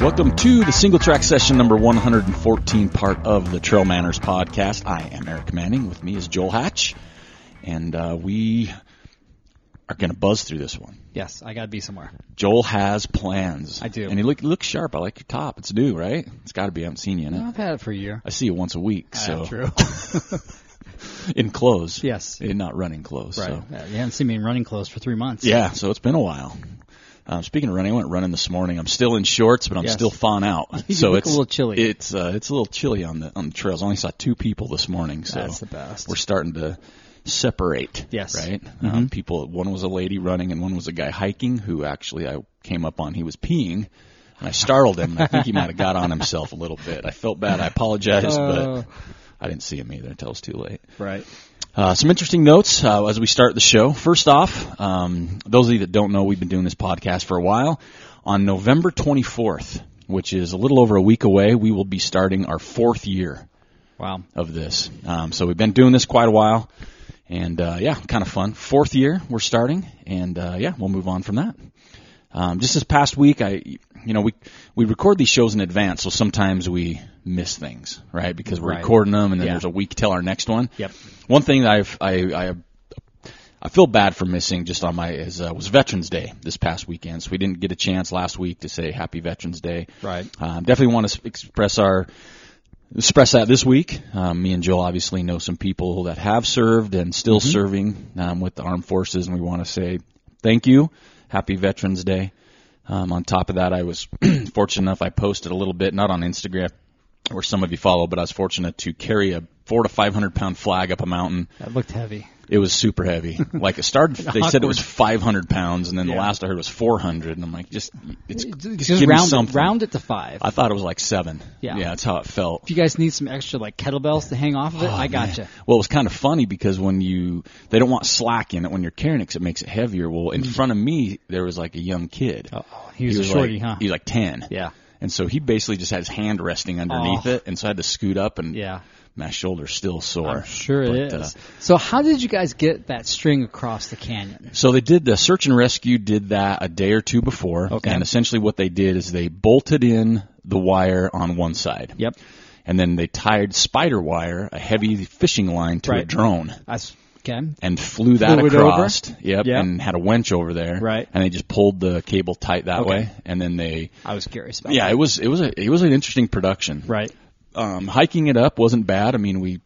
Welcome to the single track session number 114, part of the Trail Manners podcast. I am Eric Manning. With me is Joel Hatch, and uh, we are going to buzz through this one. Yes, I got to be somewhere. Joel has plans. I do. and you look you look sharp. I like your top. It's new, right? It's got to be. I haven't seen you in it. I've had it for a year. I see you once a week. So true. in clothes. yes. In not running clothes. Right. So. Yeah, you haven't seen me in running clothes for three months. Yeah, so it's been a while. Um, speaking of running, I went running this morning. I'm still in shorts, but I'm Yes. still thawing out. So it's a little chilly. It's uh, it's a little chilly on the on the trails. I only saw two people this morning, so That's the best. we're starting to separate. Yes. right. Mhm. Um, people. One was a lady running, and one was a guy hiking who actually I came up on. He was peeing. And I startled him. And I think he might have got on himself a little bit. I felt bad. I apologize, Uh, but I didn't see him either until it was too late. right. Uh, some interesting notes uh, as we start the show. First off, um, those of you that don't know, we've been doing this podcast for a while. On November 24th, which is a little over a week away, we will be starting our fourth year Wow. of this. Um, so we've been doing this quite a while, and uh, yeah, kind of fun. Fourth year we're starting, and uh, yeah, we'll move on from that. Um, just this past week, I, you know, we we record these shows in advance, so sometimes we miss things, right? Because we're Right. recording them, and then Yeah. there's a week till our next one. Yep. One thing that I've I I I feel bad for missing just on my is uh, was Veterans Day this past weekend. So we didn't get a chance last week to say Happy Veterans Day. Right. Um, definitely want to express our express that this week. Um, me and Joel obviously know some people that have served and still Mm-hmm. serving um, with the armed forces, and we want to say thank you. Happy Veterans Day. Um, on top of that, I was fortunate enough I posted a little bit, not on Instagram where some of you follow, but I was fortunate to carry a four to five hundred pound flag up a mountain. That looked heavy. It was super heavy. Like it started, they said it was 500 pounds, and then the last I heard was 400, and I'm like, just it's Just, just round, it, something. round it to five. I thought it was like seven. Yeah. yeah, that's how it felt. if you guys need some extra like kettlebells to hang off of it, Oh, I man. gotcha. Well, it was kind of funny because when you they don't want slack in it when you're carrying it 'cause it makes it heavier. Well, in mm. front of me there was like a young kid. Oh, he was, a shorty, like, huh? He was like 10. yeah. And so he basically just had his hand resting underneath Oh. it, and so I had to scoot up, and Yeah. my shoulder's still sore. I'm sure it But, is. uh, so how did you guys get that string across the canyon? So they did the search and rescue did that a day or two before, Okay. and essentially what they did is they bolted in the wire on one side, Yep. and then they tied spider wire, a heavy fishing line, to a drone, That's okay. and flew that Flew across. Yep, Yep. and had a winch over there, Right. And they just pulled the cable tight that Okay. way, and then they, I was curious about yeah, that. it was it was a it was an interesting production. Right. Um, hiking it up wasn't bad. I mean, we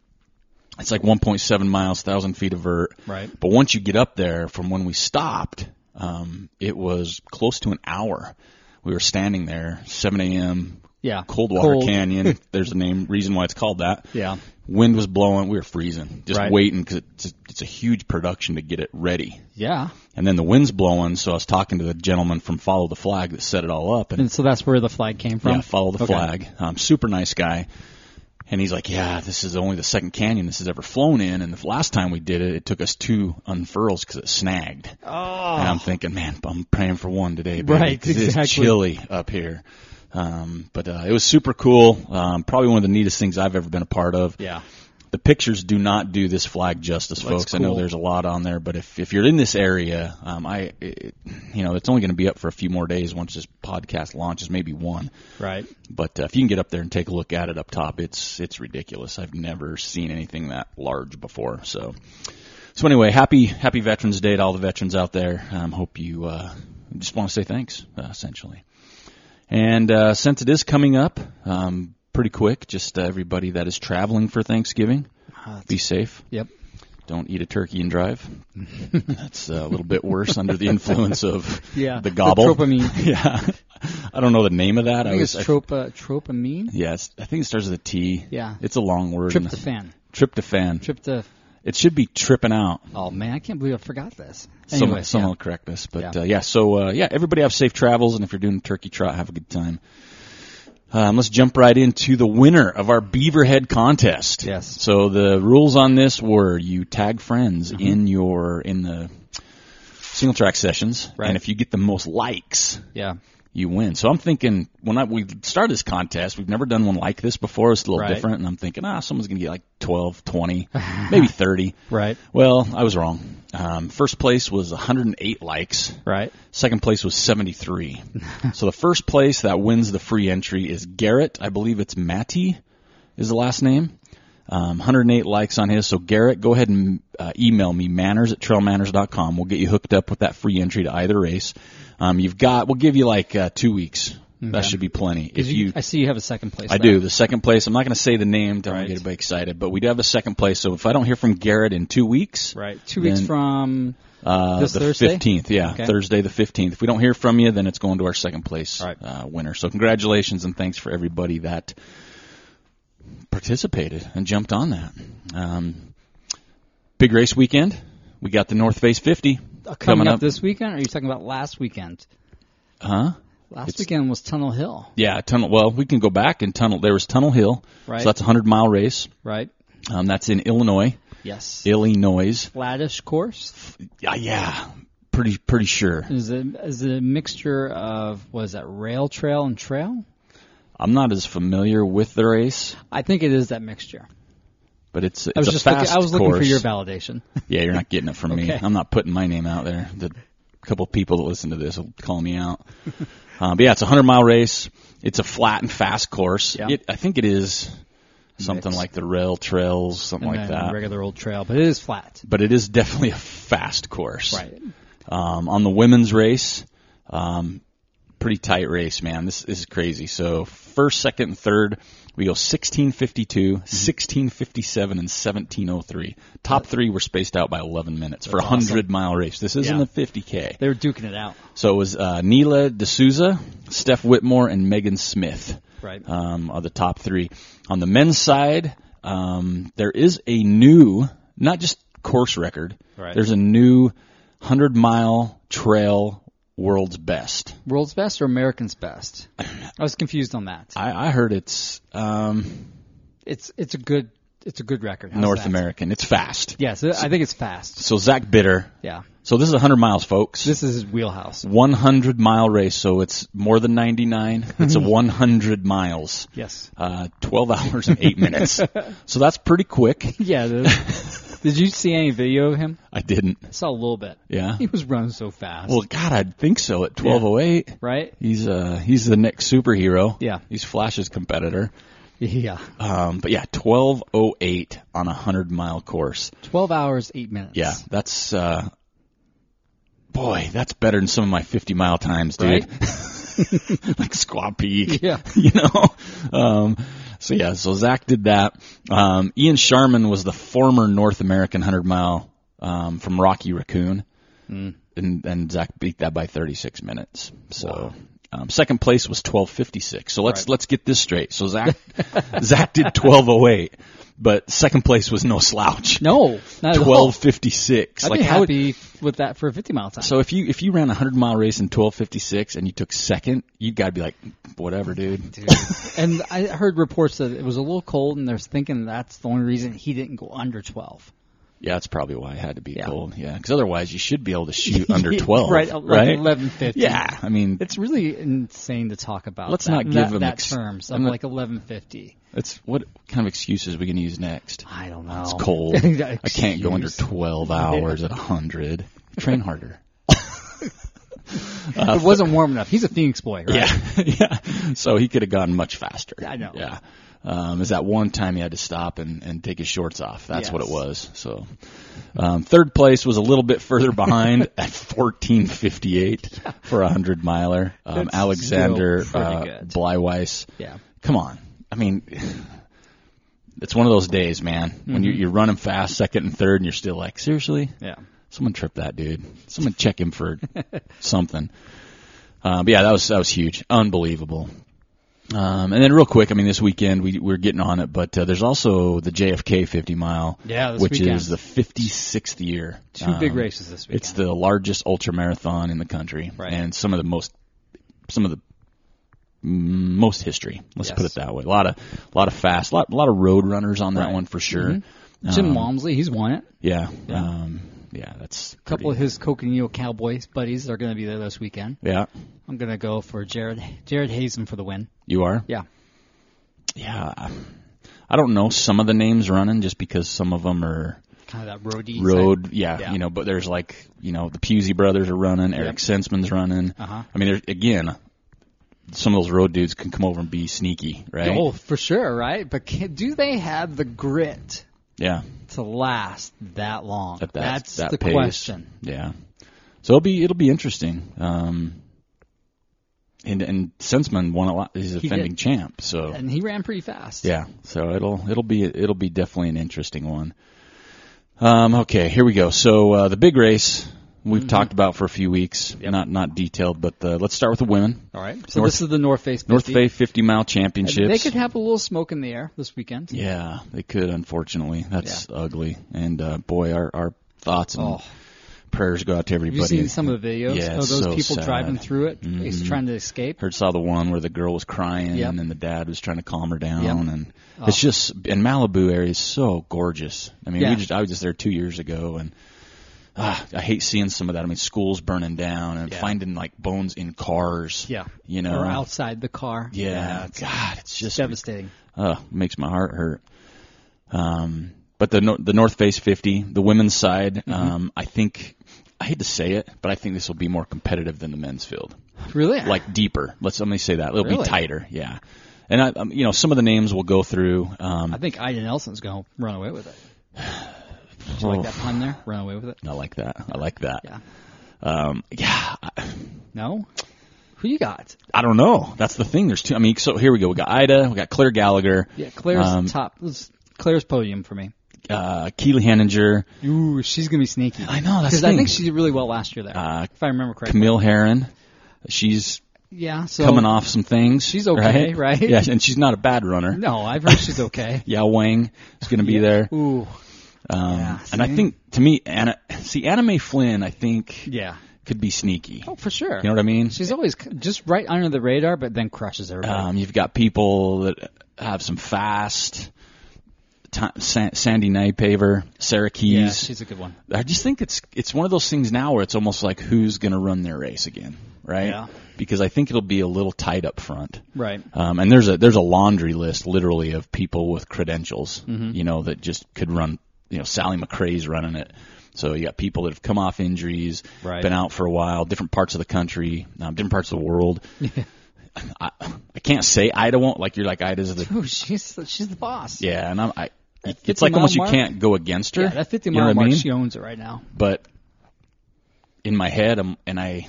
it's like 1.7 miles, thousand feet of vert. Right. But once you get up there, from when we stopped, um, it was close to an hour. We were standing there, 7 a.m. Yeah. Coldwater Cold. Canyon. There's a name, reason why it's called that. Yeah. Wind was blowing. We were freezing, just Right. waiting because it's, it's a huge production to get it ready. Yeah. And then the wind's blowing, so I was talking to the gentleman from Follow the Flag that set it all up, and And so that's where the flag came from. yeah, follow the Okay. flag. Um, super nice guy. And he's like, yeah, this is only the second canyon this has ever flown in. And the last time we did it, it took us two unfurls because it snagged. Oh. And I'm thinking, man, I'm praying for one today, baby, Right, exactly. It's chilly up here. Um, but uh, it was super cool. Um, probably one of the neatest things I've ever been a part of. Yeah. The pictures do not do this flag justice, That's folks. I know there's a lot on there, but if if you're in this area, um, I, it, you know, it's only going to be up for a few more days once this podcast launches, maybe one. Right. But uh, if you can get up there and take a look at it up top, it's it's ridiculous. I've never seen anything that large before. So, so anyway, happy happy Veterans Day to all the veterans out there. Um, hope you uh, just want to say thanks, uh, essentially. And uh, since it is coming up, um, pretty quick, just uh, everybody that is traveling for Thanksgiving, Uh, be safe. Yep. Don't eat a turkey and drive. That's uh, a little bit worse under the influence of Yeah. the gobble. tropamine. yeah, I don't know the name of that. I think was it's tropa, tropamine. Yes, I think it starts with a T. Yeah. It's a long word. and- Tryptophan. Tryptophan. It should be tripping out. Oh man, I can't believe I forgot this. Someone, Anyway, someone yeah. will correct this, But Yeah. uh, yeah, so uh, yeah, everybody have safe travels, and if you're doing turkey trot, have a good time. Um, let's jump right into the winner of our Beaverhead contest. Yes. So the rules on this were you tag friends Mm-hmm. in your in the single track sessions, Right. and if you get the most likes, Yeah. You win. So I'm thinking when I, we started this contest, we've never done one like this before. It's a little Right. different, and I'm thinking, ah, someone's going to get like 12, 20, maybe 30. Right. Well, I was wrong. Um, first place was 108 likes. Right. Second place was 73. so the first place that wins the free entry is Garrett. I believe it's Matty is the last name. Um, 108 likes on his. So Garrett, go ahead and uh, email me manners at trailmanners.com. We'll get you hooked up with that free entry to either race. Um, you've got, we'll give you like uh, two weeks. That should be plenty. If you, I see you have a second place. I do. The second place, I'm not going to say the name, don't Right. get everybody excited, but we do have a second place. So if I don't hear from Garrett in two weeks, Right. Two weeks from. uh, This the Thursday? 15th, yeah, Okay. Thursday the 15th. If we don't hear from you, then it's going to our second place right. uh, winner. So congratulations and thanks for everybody that participated and jumped on that. Um, big race weekend. We got the North Face 50 Uh, coming, coming up, up. this weekend, or are you talking about last weekend? huh? Last It's- weekend was Tunnel Hill, Yeah, tunnel. Well, we can go back and tunnel. There was Tunnel Hill, Right. so that's a hundred mile race. right? Um, that's in Illinois. Yes. Illinois. Flattish course. Yeah, yeah, pretty pretty sure. Is it is it a mixture of was that rail trail and trail? I'm not as familiar with the race, I think it is that mixture. But it's it's I was a just fast looking, I was looking for your validation. Yeah, you're not getting it from me. I'm not putting my name out there. The couple people that listen to this will call me out. um, but yeah, it's a hundred mile race. It's a flat and fast course. Yeah. It, I think it is something like the rail trails, something and like that. regular old trail, but it is flat. but it is definitely a fast course. Right. Um, on the women's race, um, pretty tight race, man. This, this is crazy. So first, second, and third, we go 1652, 1657, and 1703. Top three were spaced out by 11 minutes for a That's awesome. 100 mile race. This isn't Yeah. a 50K. They were duking it out. So it was uh, Neela D'Souza, Steph Whitmore, and Megan Smith Right. um, are the top three. On the men's side, um, there is a new, not just course record. Right. There's a new hundred mile trail world's best. World's best or American's best? I was confused on that. I, I heard it's um, It's it's a good it's a good record. How's North that? American. It's fast. Yes, I think it's fast. So Zach Bitter. Yeah. So this is 100 miles, folks. This is his wheelhouse. 100 mile race. So it's more than 99. It's a 100 miles. Yes. Uh, 12 hours and 8 minutes. So that's pretty quick. Yeah. did you see any video of him? I didn't. I saw a little bit. Yeah. He was running so fast. Well, God, I'd think so at 1208. right? He's uh he's the next superhero. Yeah. He's Flash's competitor. Yeah. Um, but yeah, 1208 on a 100 mile course. 12 hours, 8 minutes. Yeah, that's uh boy, that's better than some of my 50 mile times, dude. Right? like Squaw Peak. Yeah. You know? Um, so yeah, so Zach did that. Um, Ian Sharman was the former North American 100 mile, um, from Rocky Raccoon. Mm. And, and Zach beat that by 36 minutes. So, um, second place was 1256. So let's, Right. let's get this straight. So Zach, Zach did 1208, but second place was no slouch. No, not at all. Twelve fifty six. I'd Like be how? would- happy with that for a 50 mile time. so if you if you ran a hundred mile race in twelve fifty six and you took second, you got to be like, whatever, dude. and I heard reports that it was a little cold, and they're thinking that's the only reason he didn't go under 12. Yeah, that's probably why it had to be Yeah. cold. Yeah, because otherwise you should be able to shoot under twelve, right? Like right? 1150. Yeah, I mean, It's really insane to talk about. Let's that, not give that, them that ex- terms of I'm like 1150. it's what kind of excuses are we gonna use next? I don't know. It's cold. I can't go under twelve hours at a hundred. Train harder. Uh, it wasn't warm enough. He's a Phoenix boy, right? Yeah, yeah. So he could have gone much faster. I know. Yeah. Um, is that one time he had to stop and, and take his shorts off? That's what it was. So, um, third place was a little bit further behind at 1458 for a hundred miler. Um, Alexander uh, good. Bleiweiss. Yeah. Come on. I mean, it's one of those days, man, when Mm-hmm. you're, you're running fast, second and third, and you're still like, seriously? Yeah. Someone trip that dude. Someone check him for something. Uh, but yeah, that was that was huge, unbelievable. Um, and then real quick, I mean, this weekend we we're getting on it, but uh, there's also the JFK 50 mile, Yeah, this which weekend. is the 56th year. Two big Um, races this weekend. It's the largest ultra marathon in the country, Right. and some of the most some of the most history. Let's Yes. put it that way. A lot of a lot of fast, a lot, a lot of road runners on that Right. Mm-hmm. one for sure. Jim Um, Walmsley, he's won it. Yeah, Yeah. Um, yeah, that's A couple of his Coconino Cowboys buddies are going to be there this weekend. Yeah, I'm going to go for Jared Jared Hazen for the win. you are. Yeah. Yeah, I don't know some of the names running just because some of them are kind of that roadie road, yeah, Yeah. you know. But there's like, you know, the Pusey brothers are running, Eric Senseman's running. Uh-huh. I mean, there's again, some of those road dudes can come over and be sneaky, right? Oh, for sure, right? But can, do they have the grit Yeah, to last that long? at that, That's that the pace. question. Yeah, so it'll be it'll be interesting. Um, and and Senseman won a lot. He's a He defending did. champ, so And he ran pretty fast. Yeah, so it'll it'll be it'll be definitely an interesting one. Um, okay, here we go. So uh, the big race we've talked about for a few weeks, Mm-hmm. Yep. not not detailed, but uh, let's start with the women. All right. So North- this is the North Face 50. North Face 50 mile championships. They could have a little smoke in the air this weekend. yeah, they could. Unfortunately, that's ugly. And uh, boy, our our thoughts and Oh. prayers go out to Have everybody. you seen some of the videos Yeah, of those so people sad. driving through it, He's Mhm. trying to escape? Heard saw the one where the girl was crying Yep. and the dad was trying to calm her down, Yep. and Oh. it's just and Malibu area is so gorgeous. I mean, Yeah. we just I was just there two years ago, and ah, I hate seeing some of that. I mean, schools burning down and Yeah. finding like bones in cars. Yeah. you know, Or outside the car. Yeah, it's God, it's just devastating. uh, makes my heart hurt. Um, but the the North Face 50, the women's side, Mm-hmm. um, I think I hate to say it, but I think this will be more competitive than the men's field Really? like deeper. Let's let me say that it'll Really? be tighter. Yeah, and I, um, you know, some of the names we'll go through. Um, I think Ida Nilsson's going to run away with it. Did you like that pun there? Run away with it? I like that. I like that. Yeah. Um, yeah. No? Who you got? I don't know. That's the thing. There's two. I mean, so here we go. We got Ida. We got Claire Gallagher. Yeah, Claire's Um, top. Claire's podium for me. Uh, Keely Henninger. Ooh, she's going to be sneaky. I know, that's Because I think she did really well last year there, Uh, if I remember correctly. Camille Herron. She's Yeah, so. coming off some things. She's okay, right? Yeah, and she's not a bad runner. No, I've heard she's okay. Yao Wang is going to be there. Ooh, Um, Yeah, and I think to me, Anna, see, Anna Mae Flynn, I think yeah. could be sneaky. Oh, for sure. You know what I mean? She's always just right under the radar, but then crushes everybody. Um, you've got people that have some fast. Sandi Nypaver, Sarah Keyes. yeah, she's a good one. I just think it's it's one of those things now where it's almost like who's going to run their race again, right? Yeah. Because I think it'll be a little tight up front. Right. Um, and there's a there's a laundry list literally of people with credentials, Mm-hmm. you know, that just could run. You know, Sally McRae's running it. So you got people that have come off injuries, Right. been out for a while, different parts of the country, um, different parts of the world. I, I can't say Ida won't like you're like Ida's the Ooh, she's she's the boss. yeah, and I'm I. It's like almost you can't go against her. Yeah, that 50 you know mile what I mark, mean? she owns it right now. but in my head, I'm, and I,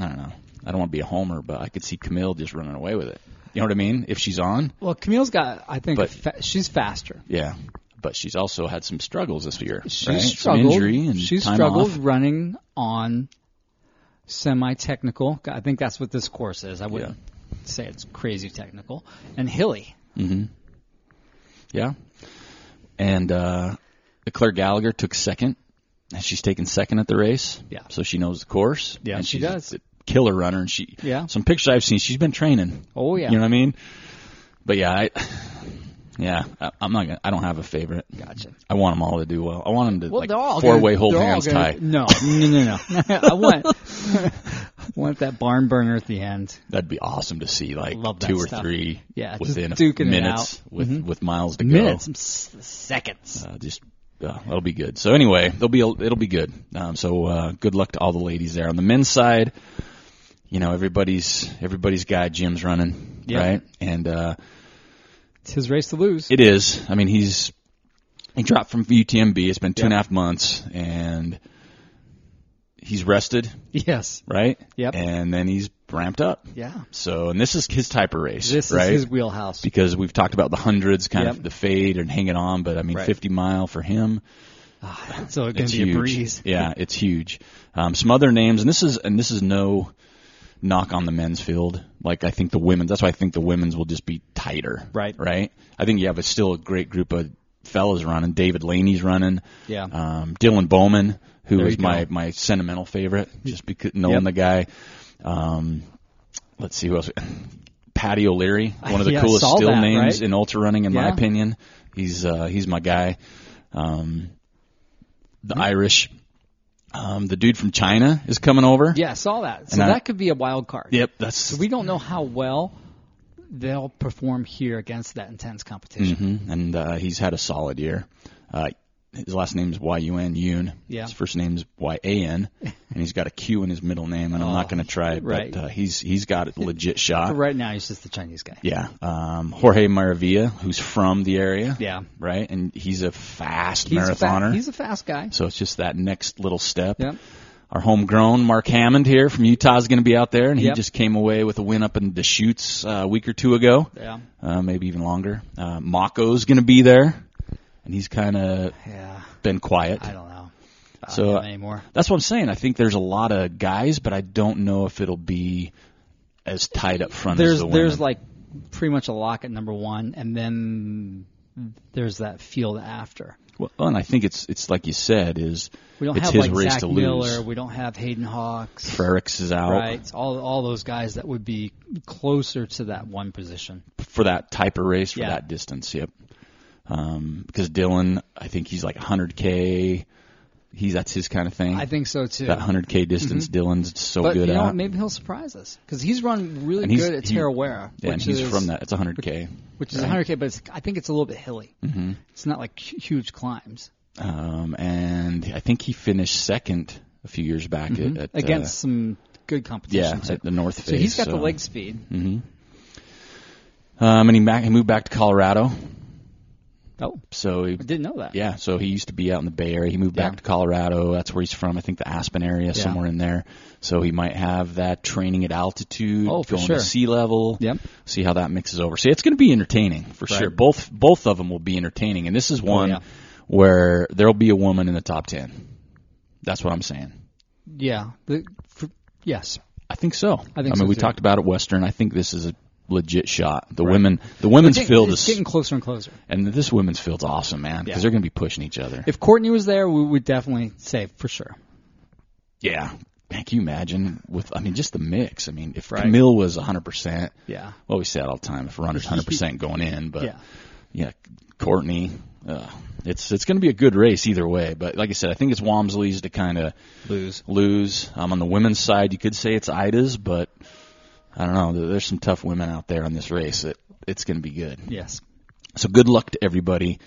I don't know. I don't want to be a homer, but I could see Camille just running away with it. You know what I mean? If she's on, Well, Camille's got, I think, But- fa- she's faster. yeah. But she's also had some struggles this year. She's right? struggled. Some injury and she's struggled off. running on semi-technical. I think that's what this course is. I wouldn't say it's crazy technical. And hilly. Mm-hmm. Yeah. And uh, Claire Gallagher took second. And she's taken second at the race. Yeah. So she knows the course. Yeah, and she she's does. a killer runner. And she, Yeah. some pictures I've seen, she's been training. Oh yeah. You know what I mean? But yeah, I, yeah, I, I'm not gonna. I don't have a favorite. Gotcha. I want them all to do well. I want them to Well, like they're all four gonna- way hold they're all hands gonna- tie. No, no, no, no. I want, I want that barn burner at the end. That'd be awesome to see, like Love that two or stuff. three Yeah, just within a duking it minutes out. with Mhm. with miles to go. Minutes, s- seconds. Uh, just uh, that'll be good. So anyway, there'll be it'll be good. Um, so uh, good luck to all the ladies there on the men's side. You know everybody's everybody's guy Jim's running Yeah. right, and uh, It's his race to lose. It is. I mean, he's he dropped from UTMB. It's been two and a half months, and he's rested, yes. right? Yep. And then he's ramped up. Yeah. So, and this is his type of race, This right? is his wheelhouse. because we've talked about the hundreds, kind Yep. of the fade and hanging on, but I mean, Right. 50 mile for him, Ah, so it's going to be huge. a breeze. Yeah, it's huge. Um, some other names, and this is and this is no knock on the men's field. Like I think the women's. That's why I think the women's will just be tighter. Right. Right. I think you have a, still a great group of fellas running. David Laney's running. Yeah. Um, Dylan Bowman, who There my go. my sentimental favorite, just because knowing Yep. the guy. Um, let's see who else. Patty O'Leary, one of the Yeah, coolest still that, names right? in ultra running, in my opinion. He's uh, he's my guy. Um, the Hmm. Irish, um, the dude from China is coming over. Yeah, I saw that. So And I- that could be a wild card. Yep, that's So we don't know how well they'll perform here against that intense competition. hmm and uh, he's had a solid year. Uh, his last name is Y U N Yoon. Yeah. His first name is Y A N, and he's got a Q in his middle name. And I'm not Oh, going to try it, right. but uh, he's he's got a legit shot. Right now, he's just the Chinese guy. Yeah. Um, Jorge Maravilla, who's from the area. Yeah. Right, and he's a fast He's, marathoner. Fa- he's a fast guy. so it's just that next little step. Yep. Our homegrown Mark Hammond here from Utah is going to be out there, and he Yep. just came away with a win up in Deschutes uh, a week or two ago, Yeah. uh, maybe even longer. Uh, Mako's going to be there, and he's kind of Yeah. been quiet. I don't know. I So, don't uh, anymore. That's what I'm saying. I think there's a lot of guys, but I don't know if it'll be as tight up front as There's the there's like pretty much a lock at number one, and then there's that field after. well, and I think it's it's like you said is We don't it's have his like race Zach to Miller. lose. We don't have Hayden Hawks. Freriks is out Right. All all those guys that would be closer to that one position. for that type of race for Yeah. that distance. Yep. Um, because Dylan, I think he's like 100k. He's that's his kind of thing. I think so too. that 100k distance, Dylan's so but good you know, at. maybe he'll surprise us because he's run really And he's- good at he- Tarawera, yeah, and he's is from that. It's 100k. which is right? 100k, but it's, I think it's a little bit hilly. hmm It's not like huge climbs Um, and I think he finished second a few years back at, at uh, Mm-hmm. against some good competition. yeah too. at the North Face. so he's got the leg speed. hmm Um, and he, back, he moved back to Colorado. Oh, So he I didn't know that. Yeah, so he used to be out in the Bay Area. He moved back to Colorado. That's where he's from. I think the Aspen area, somewhere in there. So he might have that training at altitude, Oh, going sure. to sea level. Yep. See how that mixes over. See, it's going to be entertaining for Right. sure. Both both of them will be entertaining, and this is oh, one yeah. where there'll be a woman in the top ten. That's what I'm saying. Yeah. The, for, yes. I think so. I think I mean, so, we too. talked about it Western. I think this is a legit shot. The women, the women's It's field is, getting closer and closer. and this women's field's awesome, man, because Yeah. they're going to be pushing each other. If Courtney was there, we would definitely say for sure. Yeah. Man, can you imagine with, I mean, just the mix. I mean, if Right. Camille was 100%, Yeah. well, we say that all the time, if runner's 100% going in, but Yeah. yeah, Courtney, uh, it's, it's going to be a good race either way. But like I said, I think it's Walmsley's to kind of Lose. lose. Um, on the women's side, you could say it's Ida's, but I don't know. There's some tough women out there on this race. It, it's going to be good. Yes. So good luck to everybody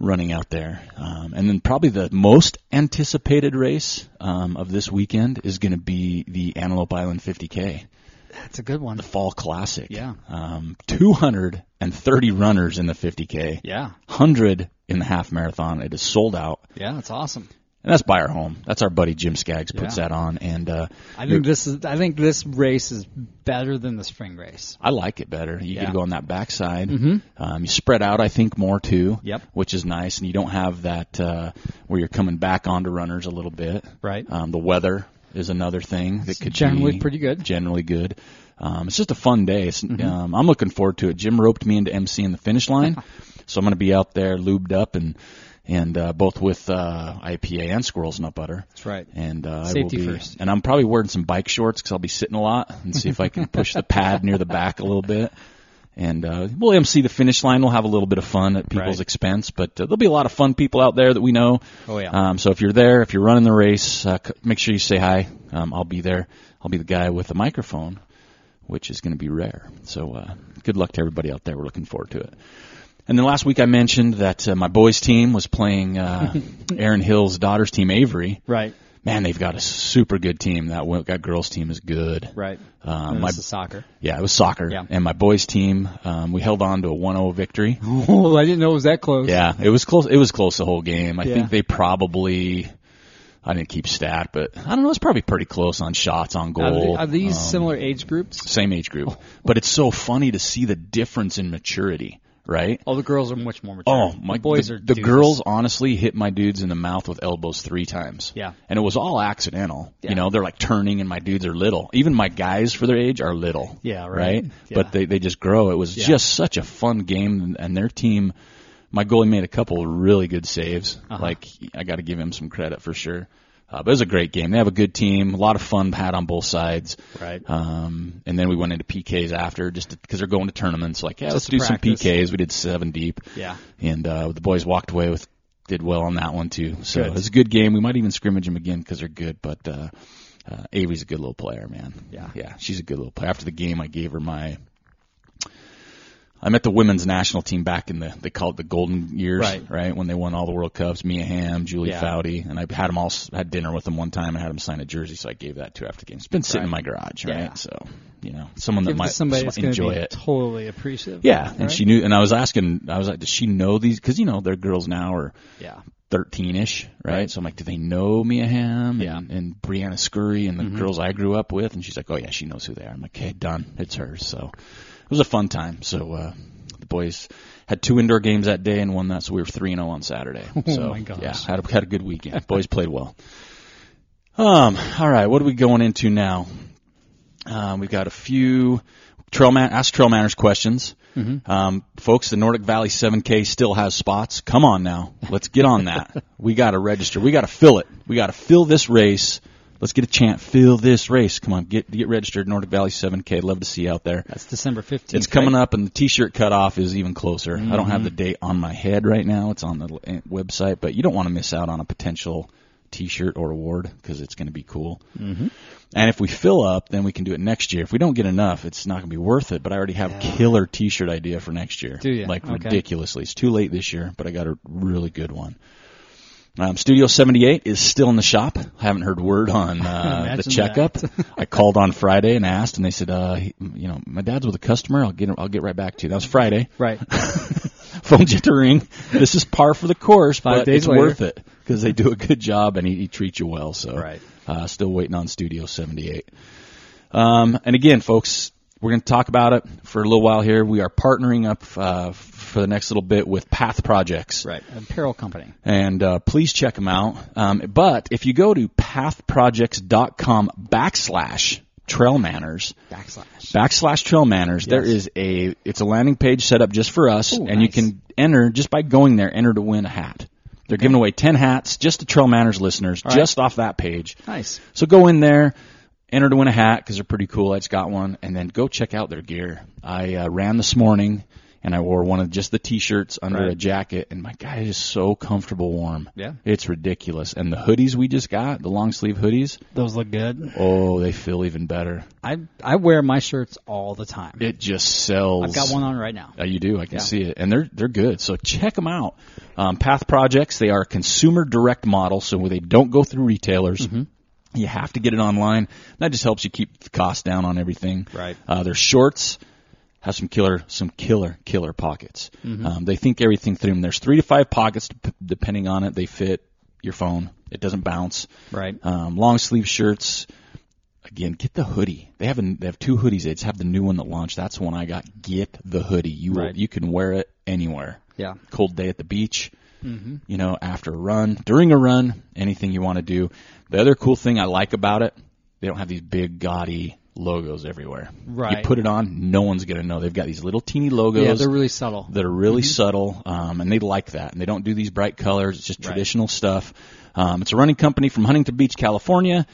running out there. Um, and then probably the most anticipated race um, of this weekend is going to be the Antelope Island 50K, That's a good one. the Fall Classic. Yeah. Um, 230 runners in the 50K. Yeah. 100 in the half marathon. It is sold out. Yeah, that's awesome. And that's by our home. That's our buddy Jim Skaggs puts Yeah. that on. And uh, I think this is. I think this race is better than the spring race. I like it better. You Yeah. can go on that backside. Mhm. Um, you spread out, I think, more too. Yep. Which is nice, and you don't have that uh, where you're coming back onto runners a little bit. Right. Um, the weather is another thing that could generally be pretty good. Generally good. Um, it's just a fun day. It's, Mm-hmm. um, I'm looking forward to it. Jim roped me into MC in the finish line, so I'm going to be out there lubed up and and uh, both with uh, IPA and squirrels nut butter. That's right. And uh, I will Safety be, first. And I'm probably wearing some bike shorts because I'll be sitting a lot and see if I can push the pad near the back a little bit. And uh, we'll MC the finish line. We'll have a little bit of fun at people's Right. expense, but uh, there'll be a lot of fun people out there that we know. Oh, yeah. Um, so if you're there, if you're running the race, uh, c- make sure you say hi. Um, I'll be there. I'll be the guy with the microphone, which is going to be rare. So uh, good luck to everybody out there. We're looking forward to it. And then last week I mentioned that uh, my boys' team was playing uh, Aaron Hill's daughter's team, Avery. Right. Man, they've got a super good team. That that girls' team is good. Right. Um, my soccer. yeah, it was soccer. Yeah. And my boys' team, um, we held on to a 1-0 victory. Oh, I didn't know it was that close. Yeah, it was close. It was close the whole game. I Yeah. think they probably. I didn't keep stat, but I don't know. It's probably pretty close on shots on goal. are these Um, similar age groups? Same age group, but it's so funny to see the difference in maturity, right? Oh, the girls are much more mature. Oh, my the boys the, are. the doozies. girls honestly hit my dudes in the mouth with elbows three times. Yeah. and it was all accidental. Yeah. You know, they're like turning, and my dudes are little. Even my guys for their age are little. Yeah, right. Yeah. But they they just grow. It was Yeah. just such a fun game, and their team. My goalie made a couple of really good saves. Uh-huh. Like I got to give him some credit for sure. Uh, but it was a great game. They have a good team. A lot of fun had on both sides. Right. Um, and then we went into PKs after, just because they're going to tournaments. Like, yeah, let's Just to do some. PKs. We did seven deep Yeah. and uh, the boys walked away with did well on that one too. So Good. it was a good game. We might even scrimmage them again because they're good. But uh, uh, Avery's a good little player, man. Yeah. yeah, she's a good little player. After the game, I gave her my I met the women's national team back in the they call it the golden years, Right. When they won all the World Cups, Mia Hamm, Julie Yeah. Foudy, and I had them all had dinner with them one time and had them sign a jersey, so I gave that to her after the game. It's been sitting in my garage, right? Yeah. So you know, someone that Give it might somebody that's enjoy it. totally appreciative. Yeah, and right? she knew, and I was asking, I was like, does she know these? Because you know, their girls now are Yeah. 13ish, right? So I'm like, do they know Mia Hamm Yeah. and, and Briana Scurry and the mm-hmm. girls I grew up with? And she's like, oh yeah, she knows who they are. I'm like, okay, done. It's hers. So it was a fun time. So, uh, the boys had two indoor games that day and won that. So we were 3 and 0 on Saturday. Oh so my gosh. yeah, had a, had a good weekend. boys played well. Um, all right. What are we going into now? Um, we've got a few trail man, ask trail manners questions. Mm-hmm. Um, folks, the Nordic Valley 7K still has spots. Come on now. Let's get on that. we got to register. We got to fill it. We got to fill this race. Let's get a chant. Fill this race. Come on, get get registered. Nordic Valley 7K. Love to see you out there. That's December 15th. It's coming right? up, and the T-shirt cutoff is even closer. I don't Mm-hmm. have the date on my head right now. It's on the eh, website, but you don't want to miss out on a potential T-shirt or award because it's going to be cool. Mm-hmm. And if we fill up, then we can do it next year. If we don't get enough, it's not going to be worth it. But I already have a killer T-shirt idea for next year. Do ya? Like Okay. ridiculously. It's too late this year, but I got a really good one. Um, Studio 78 is still in the shop. I haven't heard word on uh, the checkup. I called on Friday and asked, and they said, uh, he- you know, my dad's with a customer. I'll get, I'll get right back to you. That was Friday. Right. Phone yet to ring. This is par for the course, Five but days it's later. worth it because they do a good job and he, he treats you well. So, Right. uh, still waiting on Studio 78. Um, and again, folks, we're going to talk about it for a little while here. We are partnering up uh, for the next little bit with Path Projects. Right. Apparel company. And uh, please check them out. Um, but if you go to pathprojects.com backslash trail manners, Backslash. backslash trail manners, there Yes. is a it's a landing page set up just for us, Ooh, and you can enter just by going there, enter to win a hat. They're giving away ten hats just to Trail Manners listeners, All right. just off that page. Nice. So go in there, enter to win a hat because they're pretty cool. I just got one, and then go check out their gear. I uh, ran this morning, and I wore one of just the t-shirts under Right. a jacket, and my guy is so comfortable warm. Yeah. it's ridiculous. And the hoodies we just got, the long sleeve hoodies, Those look good. oh, they feel even better. I I wear my shirts all the time. It just sells. I've got one on right now. Uh, you do. I can Yeah. see it, and they're they're good. So check them out. Um, Path Projects. They are a consumer direct model, so they don't go through retailers. Mm-hmm. You have to get it online. That just helps you keep the cost down on everything. Right. Uh, their shorts have some killer, some killer, killer pockets. Mm-hmm. Um, they think everything through them. There's three to five pockets, dep- depending on it. They fit your phone. It doesn't bounce. Right. Um, long sleeve shirts. Again, get the hoodie. They have a, they have two hoodies. They just have the new one that launched. That's the one I got. Get the hoodie. You will, you can wear it anywhere. Yeah. Cold day at the beach. You know, after a run, during a run, anything you want to do. The other cool thing I like about it, they don't have these big gaudy logos everywhere. Right. You put it on, no one's gonna know. They've got these little teeny logos Yeah, they're really subtle. that are really subtle, um, and they like that. And they don't do these bright colors. It's just Right. traditional stuff. Um, it's a running company from Huntington Beach, California.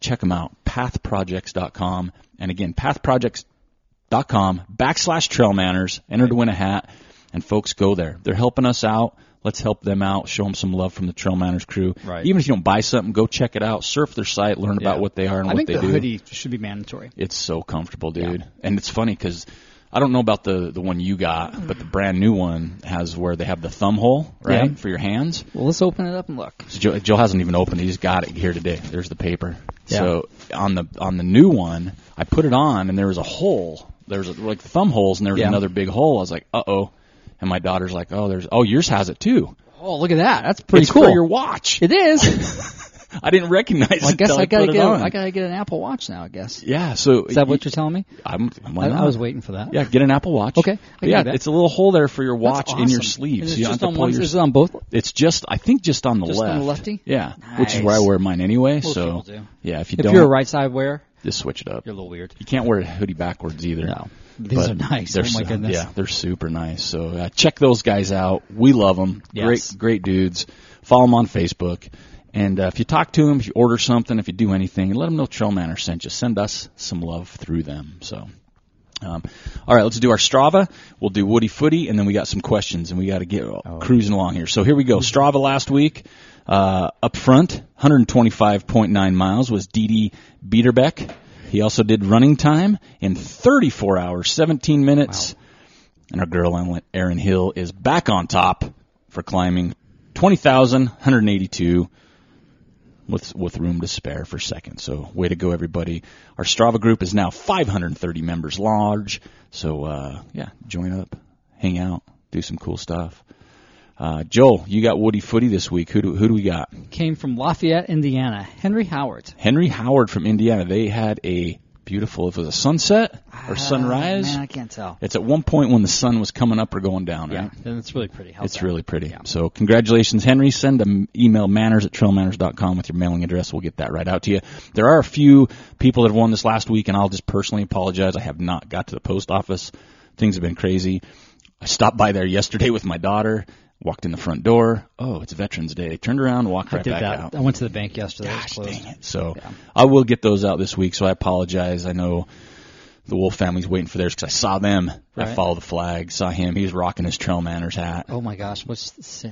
Check them out, pathprojects.com. And again, pathprojects.com backslash trail manners. Enter to win a hat. And folks, go there. They're helping us out. Let's help them out. Show them some love from the Trail Manners crew. Right. Even if you don't buy something, go check it out. Surf their site. Learn about what they are and I what they the do. hoodie should be mandatory. It's so comfortable, dude. And it's funny because I don't know about the the one you got, but the brand new one has where they have the thumb hole, right, Yeah. for your hands. Well, let's open it up and look. So Joe, Joe hasn't even opened it. He's got it here today. There's the paper. Yeah. So on the on the new one, I put it on and there was a hole. There was a, like thumb holes and there was Yeah. another big hole. I was like, uh oh. And my daughter's like, oh, there's oh yours has it too. Oh, look at that. That's pretty it's cool. for your watch. it is. I didn't recognize Well, I it guess I gotta get. on. I gotta get an Apple Watch now. I guess. yeah. So Is that what you're telling me? I'm, I. I was waiting for that. Yeah, get an Apple Watch. Okay, yeah, it's a little hole there for your watch in your awesome. sleeve. And so it's you just on one. your. Is it on both? It's just, I think, just on the Just on left. the lefty? Yeah, which is where I wear mine anyway. Most so yeah, if you If don't, if you're a right side wearer, just switch it up. you're a little weird. You can't wear a hoodie backwards either. No. These are nice. they're Oh my goodness. Yeah, they're super nice. So uh, check those guys out. We love them. Yes. Great, great dudes. Follow them on Facebook. And uh, if you talk to them, if you order something, if you do anything, let them know Trail Manners sent you. Send us some love through them. So, um, all right, let's do our Strava. We'll do Woody Footy, and then we got some questions, and we got to get cruising along here. So here we go. Strava last week, uh, up front, 125.9 miles was Didi Biederbeck. He also did running time in 34 hours, 17 minutes. And our girl Erin Hill is back on top for climbing 20,182 with with room to spare for second. So way to go, everybody! Our Strava group is now 530 members large. So uh, yeah, join up, hang out, do some cool stuff. Uh, Joel, you got Woody Footy this week. Who do, who do we got? Came from Lafayette, Indiana. Henry Howard. Henry Howard from Indiana. They had a beautiful. If it was a sunset or Uh, sunrise, man, I can't tell. it's at one point when the sun was coming up or going down. Right? Yeah, and it's really pretty. How's It's that? really pretty. Yeah. So congratulations, Henry. Send an email manners at trailmanners.com with your mailing address. We'll get that right out to you. There are a few people that have won this last week, and I'll just personally apologize. I have not got to the post office. Things have been crazy. I stopped by there yesterday with my daughter. Walked in the front door. Oh, it's Veterans Day. Turned around, walked I right back that. out. I went to the bank yesterday. Gosh, it was dang it. So Yeah. I will get those out this week. So I apologize. I know the Wolf family's waiting for theirs because I saw them. I Right. followed the flag. Saw him. He was rocking his Trail Manners hat. Oh my gosh, what's the, Sa-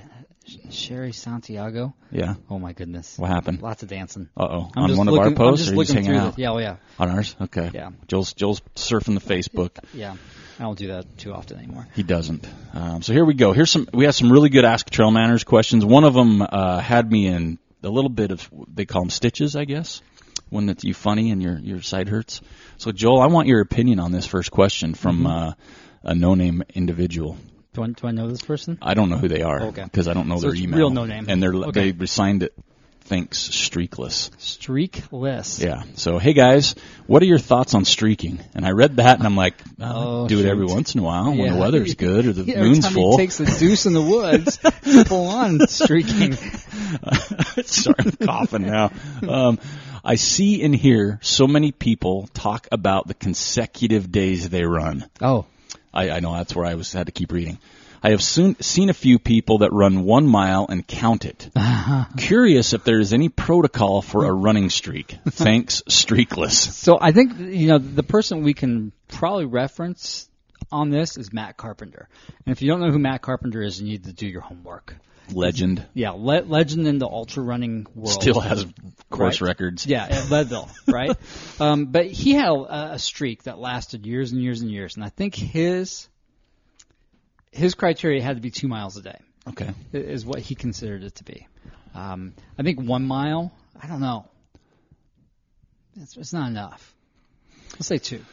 Sherry Santiago? Yeah. Oh my goodness. What happened? Lots of dancing. Uh oh. On one looking, of our I'm posts, just or are you just hanging out The, yeah, oh yeah, on ours? Okay. Yeah. Joel's Joel's surfing the Facebook. yeah. I don't do that too often anymore. He doesn't. Um, so here we go. Here's some. We have some really good Ask Trail Manners questions. One of them uh, had me in a little bit of they call them stitches, I guess, One it's you funny and your your side hurts. So Joel, I want your opinion on this first question from Mm-hmm. uh, a no-name individual. Do I, do I know this person? I don't know who they are Okay. because I don't know So their it's email. real no-name. and they're Okay. they signed it. Thanks, streakless. Streakless. Yeah. So, hey guys, what are your thoughts on streaking? And I read that and I'm like, oh, Oh, do it every once in a while when the weather's good or the Every moon's time full. he takes a deuce in the woods, full on streaking. Sorry, I'm coughing now. Um, I see and hear so many people talk about the consecutive days they run. Oh, I, I know that's where I was had to keep reading. I have soon seen a few people that run one mile and count it. Curious if there is any protocol for a running streak. Thanks, streakless. so I think you know the person we can probably reference on this is Matt Carpenter. And if you don't know who Matt Carpenter is, you need to do your homework. Legend. Yeah, le- legend in the ultra running world. Still has course Right. records. Yeah, at Leadville, right? um, but he had a, a streak that lasted years and years and years, and I think his his criteria had to be two miles a day Okay. is what he considered it to be. Um, I think one mile, I don't know, it's, it's not enough. Let's say two.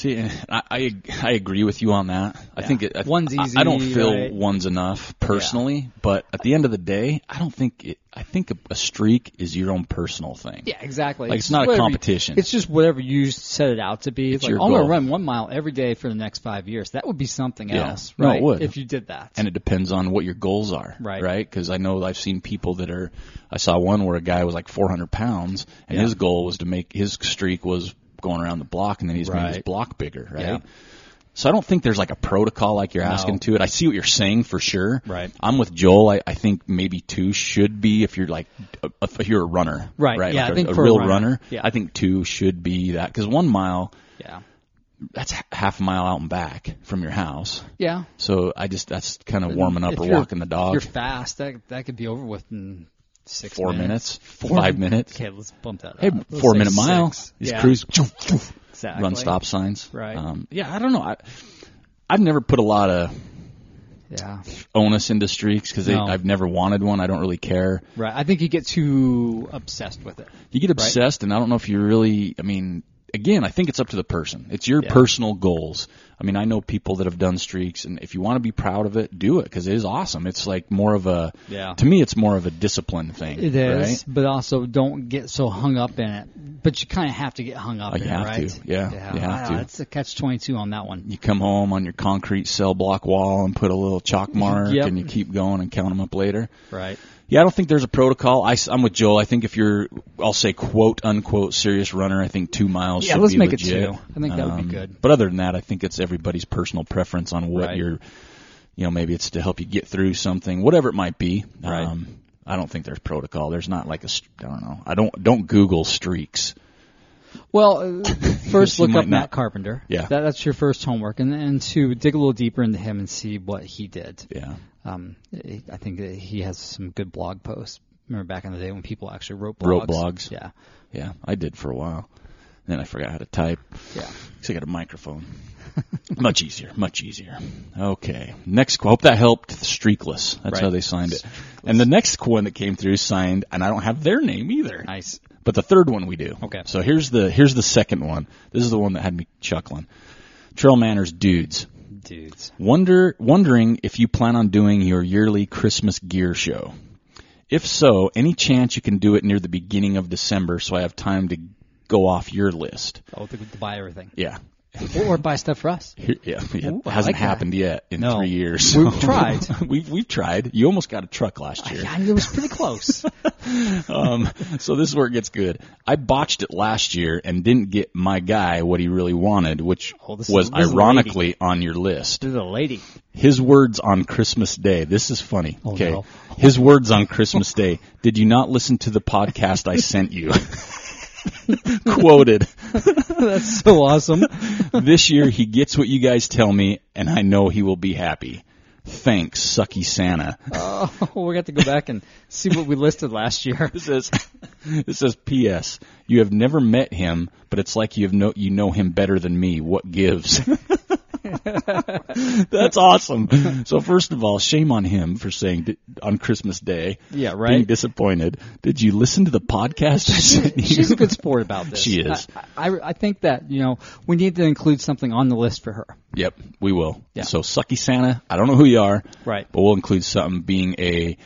See, eh, I, I I agree with you on that. I think it, I- One's I- I don't feel right? one's enough personally, but at the end of the day, I don't think it. I think a, a streak is your own personal thing. Yeah, exactly. Like, it's not a you- competition. it's just whatever you set it out to be. It's like, your I'm gonna run one mile every day for the next five years. That would be something Yeah. else, No, it right? would. If you did that. and it depends on what your goals are, Right. Right? Because I know I've seen people that are. I saw one where a guy was like 400 pounds, and Yeah. his goal was to make his streak was going around the block, and then he's made his block bigger, right? Yeah. So I don't think there's like a protocol like you're No. asking to it. I see what you're saying for sure. Right. I'm with Joel. I, I think maybe two should be if you're like a, if you're a runner, Right, Right. yeah, Like I a, think a for a real runner, runner. yeah. I think two should be that because one mile yeah. that's half a mile out and back from your house. Yeah. So I just that's kind of warming up If or walking the If dog. you're fast, that that could be over with in six Four minutes. minutes, five minutes. Okay, let's bump that. Hey, up. Let's four minute mile. Just yeah, cruise, exactly. run stop signs. Right. Um, yeah, I don't know. I, I've never put a lot of Yeah. onus into streaks because No. I've never wanted one. I don't really care. Right. I think you get too obsessed with it. You get obsessed, and I don't know if you really. I mean, again, I think it's up to the person. It's your Yeah. personal goals. I mean, I know people that have done streaks, and if you want to be proud of it, do it because it is awesome. It's like more of a. Yeah. To me, it's more of a discipline thing. It is, Right? but also don't get so hung up in it. But you kind of have to get hung up Oh, in you it, have right? to. Yeah, you have I to. It's a catch twenty two on that one. You come home on your concrete cell block wall and put a little chalk mark, Yep. and you keep going and count them up later. Right. Yeah, I don't think there's a protocol. I, am with Joel. I think if you're, I'll say quote unquote serious runner, I think two miles. Yeah, let's be make it two. I think that would be Um, good. But other than that, I think it's everybody's personal preference on what Right. you're, you know, maybe it's to help you get through something, whatever it might be. Right. Um, I don't think there's protocol. There's not like a. I don't know. I don't don't Google streaks. Well, uh, first look up not- Matt Carpenter. Yeah. That, that's your first homework, and and to dig a little deeper into him and see what he did. Yeah. Um, I think that he has some good blog posts. Remember back in the day when people actually wrote blogs? Wrote blogs. Yeah. Yeah, I did for a while. Then I forgot how to type. Yeah. Cause I got a microphone. much easier, much easier. Okay, next. Hope that helped. Streakless. That's Right. how they signed it. And the next one that came through signed, and I don't have their name either. Nice. But the third one we do. Okay. So here's the here's the second one. This is the one that had me chuckling. Trail Manners dudes. Dudes. Wonder wondering if you plan on doing your yearly Christmas gear show. If so, any chance you can do it near the beginning of December so I have time to go off your list? Oh, to, to buy everything. Yeah. Or, buy stuff for us. Here, yeah, Ooh, hasn't like that. happened yet in No. three years. We've tried. we've we've tried. You almost got a truck last year. Yeah, it was pretty close. Um, so this is where it gets good. I botched it last year and didn't get my guy what he really wanted, which Oh, was is ironically on your list. This is a lady. His words on Christmas Day. This is funny. Oh, okay. no. His words on Christmas Day. Did you not listen to the podcast I sent you? Quoted. That's so awesome. This year he gets what you guys tell me and I know he will be happy. Thanks, sucky Santa. Oh, we got to go back and see what we listed last year. It says, it says, P.S. You have never met him, but it's like you have no, you know him better than me. What gives? That's awesome. So first of all, shame on him for saying on Christmas Day, Yeah, right. being disappointed. Did you listen to the podcast? You? She's a good sport about this. She is. I, I, I think that you know we need to include something on the list for her. Yep, we will. Yeah. So sucky Santa. I don't know who you are, Right. But we'll include something being a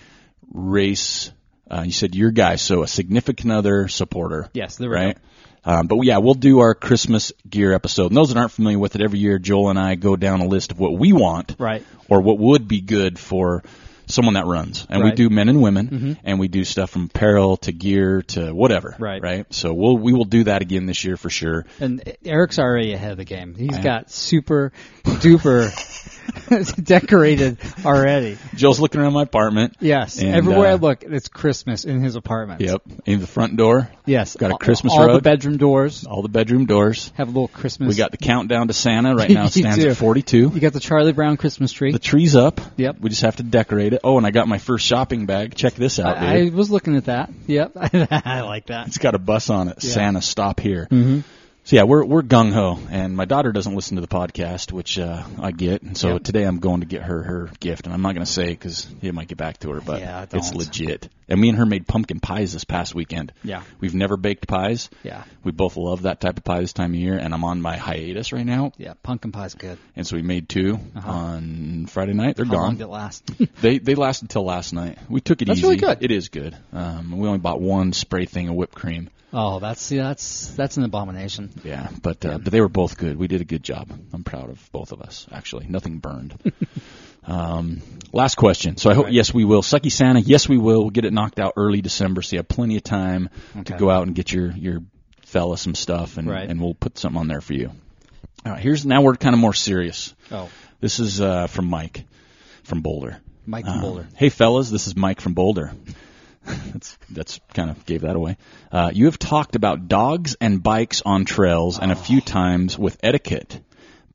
race. Uh, you said your guy, so a significant other supporter. Yes, there we right. Um, but yeah, we'll do our Christmas gear episode. And those that aren't familiar with it, every year Joel and I go down a list of what we want, Right. or what would be good for someone that runs. And we Right. Mm-hmm. do men and women, and we do stuff from apparel to gear to whatever. Right. Right. So we'll we will do that again this year for sure. And Eric's already ahead of the game. He's I am. got super duper decorated already. Joel's looking around my apartment. Yes, And, everywhere I uh, look, it's Christmas in his apartment. Yep. In the front door, Yes, Got a all- Christmas all the rug. bedroom doors all the bedroom doors. have a little Christmas. We got the countdown to Santa right now. It stands do. at 42. you got the Charlie Brown Christmas tree. The tree's up. Yep. We just have to decorate it. Oh, and I got my first shopping bag. Check this out, dude. I, I was looking at that. Yep, I like that. it's got a bus on it. Yeah. Santa, stop here. Mm-hmm. So yeah, we're we're gung ho, and my daughter doesn't listen to the podcast, which uh, I get. And so Yep. today I'm going to get her her gift, and I'm not going to say because it might get back to her, but Yeah, it's legit. And me and her made pumpkin pies this past weekend. Yeah. We've never baked pies. Yeah, We both love that type of pie this time of year, and I'm on my hiatus right now, yeah. Pumpkin pie's good. and so we made 2 Uh-huh. on Friday night. They're How gone. long did it last? They they lasted till last night. We took it That's easy. really good. It is good. Um, we only bought one spray thing of whipped cream. oh, that's see, that's that's an abomination. Yeah, but uh, but they were both good. We did a good job. I'm proud of both of us. Actually, nothing burned. um, last question. So I hope Right. yes we will. Sucky Santa. Yes we will. We'll get it knocked out early December, so you have plenty of time to go out and get your your fella some stuff, and Right. and we'll put something on there for you. All right. Here's now we're kind of more serious. Oh, This is uh, from Mike from Boulder. Mike from Uh, Boulder. Hey fellas, this is Mike from Boulder. that's that's kind of gave that away. Uh, you have talked about dogs and bikes on trails and a few times with etiquette,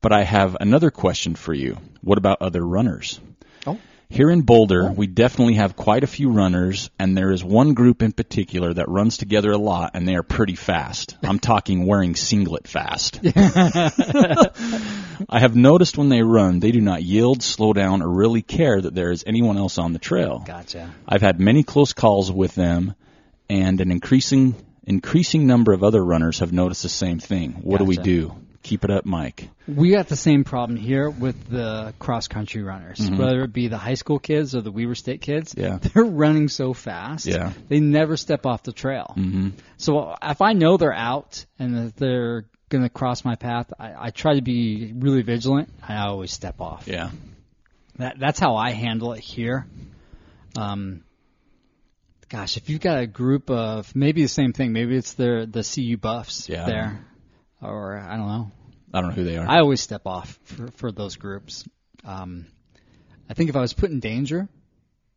but I have another question for you. What about other runners? Oh. Here in Boulder, oh. we definitely have quite a few runners, and there is one group in particular that runs together a lot, and they are pretty fast. I'm talking wearing singlet fast. I have noticed when they run, they do not yield, slow down, or really care that there is anyone else on the trail. Gotcha. I've had many close calls with them, and an increasing increasing number of other runners have noticed the same thing. What do we do? Keep it up, Mike. We got the same problem here with the cross country runners, whether it be the high school kids or the Weber State kids. Mm-hmm. Yeah. They're running so fast. Yeah. They never step off the trail. hmm So if I know they're out and that they're going to cross my path, I, I try to be really vigilant. I always step off. Yeah. That, that's how I handle it here. Um, gosh, if you've got a group of maybe the same thing, maybe it's the the CU buffs Yeah. there, or I don't know. I don't know who they are. I always step off for, for those groups. Um, I think if I was put in danger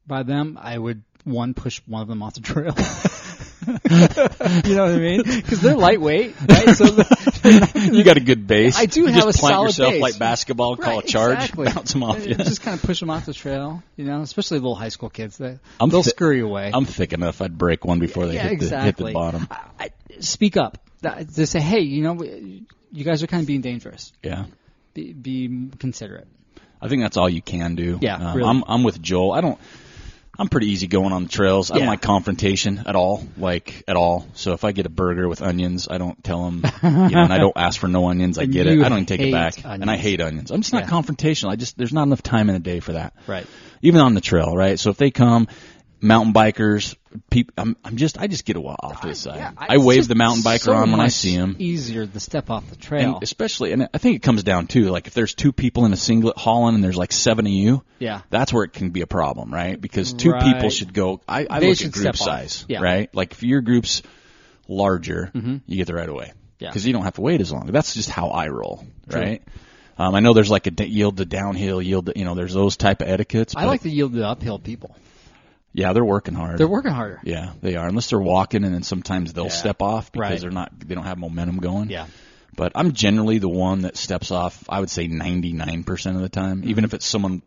by them, I would one push one of them off the trail. you know what I mean? Because they're lightweight, right? So you got a good base. I do you have just a plant solid yourself base. like basketball, call a charge, exactly. bounce them off. You. Just kind of push them off the trail, you know, especially little high school kids. They, I'm they'll thi- scurry away. I'm thick enough. I'd break one before they yeah, hit, the, hit the bottom. I, I, speak up. That- They say, hey, you know, you guys are kind of being dangerous. Yeah. be, be considerate. I think that's all you can do. Yeah, Um, really. I'm I'm with Joel. I don't. I'm pretty easy going on the trails. I don't like confrontation at all, like at all. So if I get a burger with onions, I don't tell them, you know, and I don't ask for no onions. I get it. I don't even take it back, and I hate onions. I'm just not Yeah. confrontational. I just there's not enough time in a day for that. Right. Even on the trail, right? So if they come, mountain bikers, people, I'm I'm just I just get a while off to the side. I, it's wave the mountain biker so on when I see him. Easier to step off the trail. And especially, and I think it comes down to like if there's two people in a singlet hauling and there's like seven of you, yeah. that's where it can be a problem, right? Because two Right. people should go. I, I They look at group size, Yeah. right? Like if your group's larger, you get the right away Mm-hmm. Yeah. because you don't have to wait as long. That's just how I roll, right? Um, I know there's like a d- yield to downhill, yield to, you know, there's those type of etiquettes. I like to yield to uphill people. Yeah, they're working hard. They're working harder. yeah, they are. Unless they're walking, and then sometimes they'll Yeah. step off because Right. they're not, they don't have momentum going. Yeah. But I'm generally the one that steps off. I would say 99% of the time, Mm-hmm. even if it's someone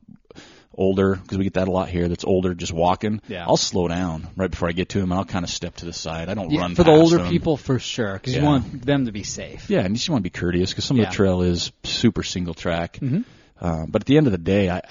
older, because we get that a lot here. That's older, just walking. Yeah. I'll slow down right before I get to him, and I'll kind of step to the side. I don't Yeah, run for the older them. people, for sure, because Yeah. you want them to be safe. Yeah, and you just want to be courteous because some of the trail is super single track. Mhm. Uh, but at the end of the day, I.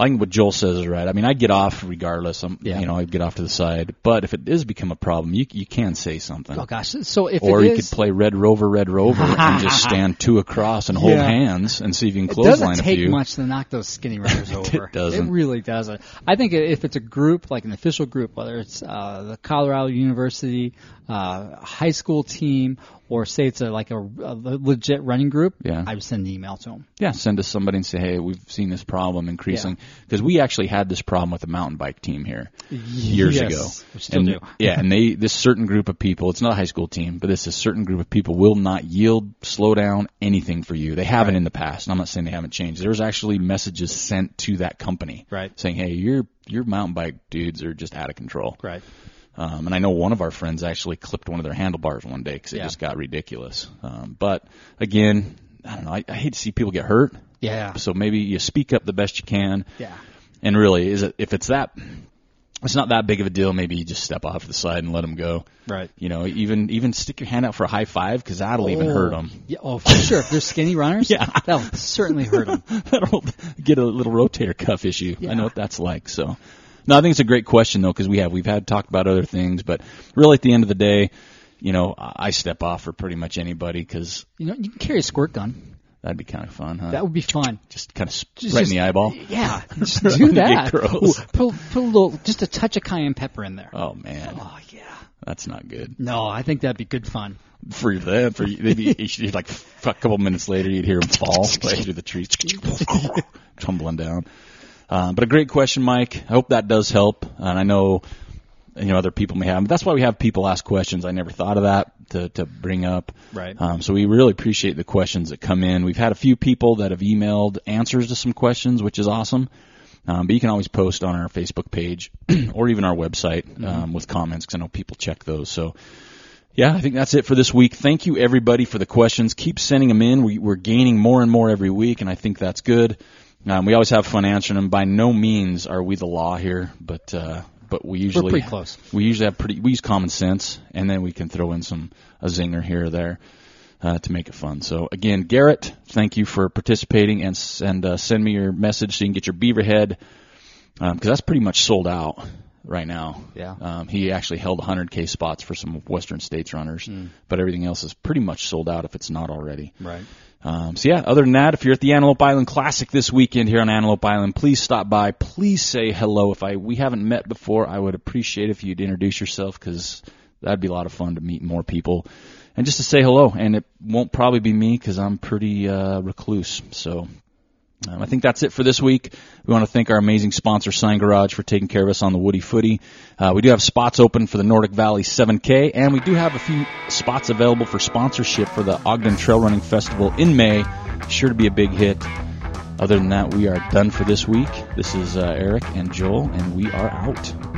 I think what Joel says is right. I mean, I get off regardless. I'm, Yeah. you know, I get off to the side. But if it does become a problem, you you can say something. Oh gosh! So if Or you is, could play Red Rover, Red Rover, and just stand two across and hold Yeah. hands and see if you can clothesline a few. it doesn't take much to knock those skinny runners over. it doesn't. It really doesn't. I think if it's a group, like an official group, whether it's uh, the Colorado University uh, high school team, or say it's a, like a, a legit running group, Yeah. I would send an email to them. Yeah, send us somebody and say, hey, we've seen this problem increasing because we actually had this problem with the mountain bike team here years Yes, ago. we still and, do. yeah, and they this certain group of people. It's not a high school team, but this is a certain group of people will not yield, slow down, anything for you. They haven't Right. in the past. And I'm not saying they haven't changed. There's actually messages sent to that company, Right. saying, hey, your your mountain bike dudes are just out of control. Right. Um, and I know one of our friends actually clipped one of their handlebars one day because it Yeah. just got ridiculous. Um, but again, I don't know. I, I hate to see people get hurt. Yeah. So maybe you speak up the best you can. Yeah. And really, is it if it's that, it's not that big of a deal. Maybe you just step off to the side and let them go. Right. You know, even even stick your hand out for a high five because that'll even hurt them. Yeah. Oh, for sure. If they're skinny runners, Yeah. that'll certainly hurt them. that'll get a little rotator cuff issue. I know what that's like. So, no, I think it's a great question though because we have we've had talked about other things, but really at the end of the day, you know, I step off for pretty much anybody because You know, you can carry a squirt gun. that'd be kind of fun, huh? That would be fun. just kind of right in the eyeball. Yeah, just do get that. gross. Ooh, put, put a little, just a touch of cayenne pepper in there. Oh man, Oh yeah. that's not good. No, I think that'd be good fun. for them. For maybe you should, like a couple minutes later, you'd hear them fall right through the trees, tumbling down. Um, but a great question, Mike. I hope that does help. And I know you know other people may have. But that's why we have people ask questions. I never thought of that to to bring up. Right. Um, so we really appreciate the questions that come in. We've had a few people that have emailed answers to some questions, which is awesome. Um, but you can always post on our Facebook page or even our website um, with comments because I know people check those. So yeah, I think that's it for this week. Thank you everybody for the questions. Keep sending them in. We, we're gaining more and more every week, and I think that's good. Um, we always have fun answering them. By no means are we the law here, but uh, but we usually We're pretty close. We usually have pretty. We use common sense, and then we can throw in some a zinger here or there uh, to make it fun. So again, Garrett, thank you for participating, and and uh, send me your message so you can get your Beaverhead because that's pretty much sold out right now. Yeah. Um, he actually held 100k spots for some Western States runners, Hmm. but everything else is pretty much sold out if it's not already. Right. Um, so yeah, other than that, if you're at the Antelope Island Classic this weekend here on Antelope Island, please stop by. Please say hello. If I we haven't met before, I would appreciate if you'd introduce yourself because that'd be a lot of fun to meet more people and just to say hello. And it won't probably be me because I'm pretty uh, recluse. So um, I think that's it for this week. We want to thank our amazing sponsor, Sign Garage, for taking care of us on the Woody Footy. Uh, we do have spots open for the Nordic Valley 7K, and we do have a few spots available for sponsorship for the Ogden Trail Running Festival in May. Sure to be a big hit. Other than that, we are done for this week. This is uh, Eric and Joel, and we are out.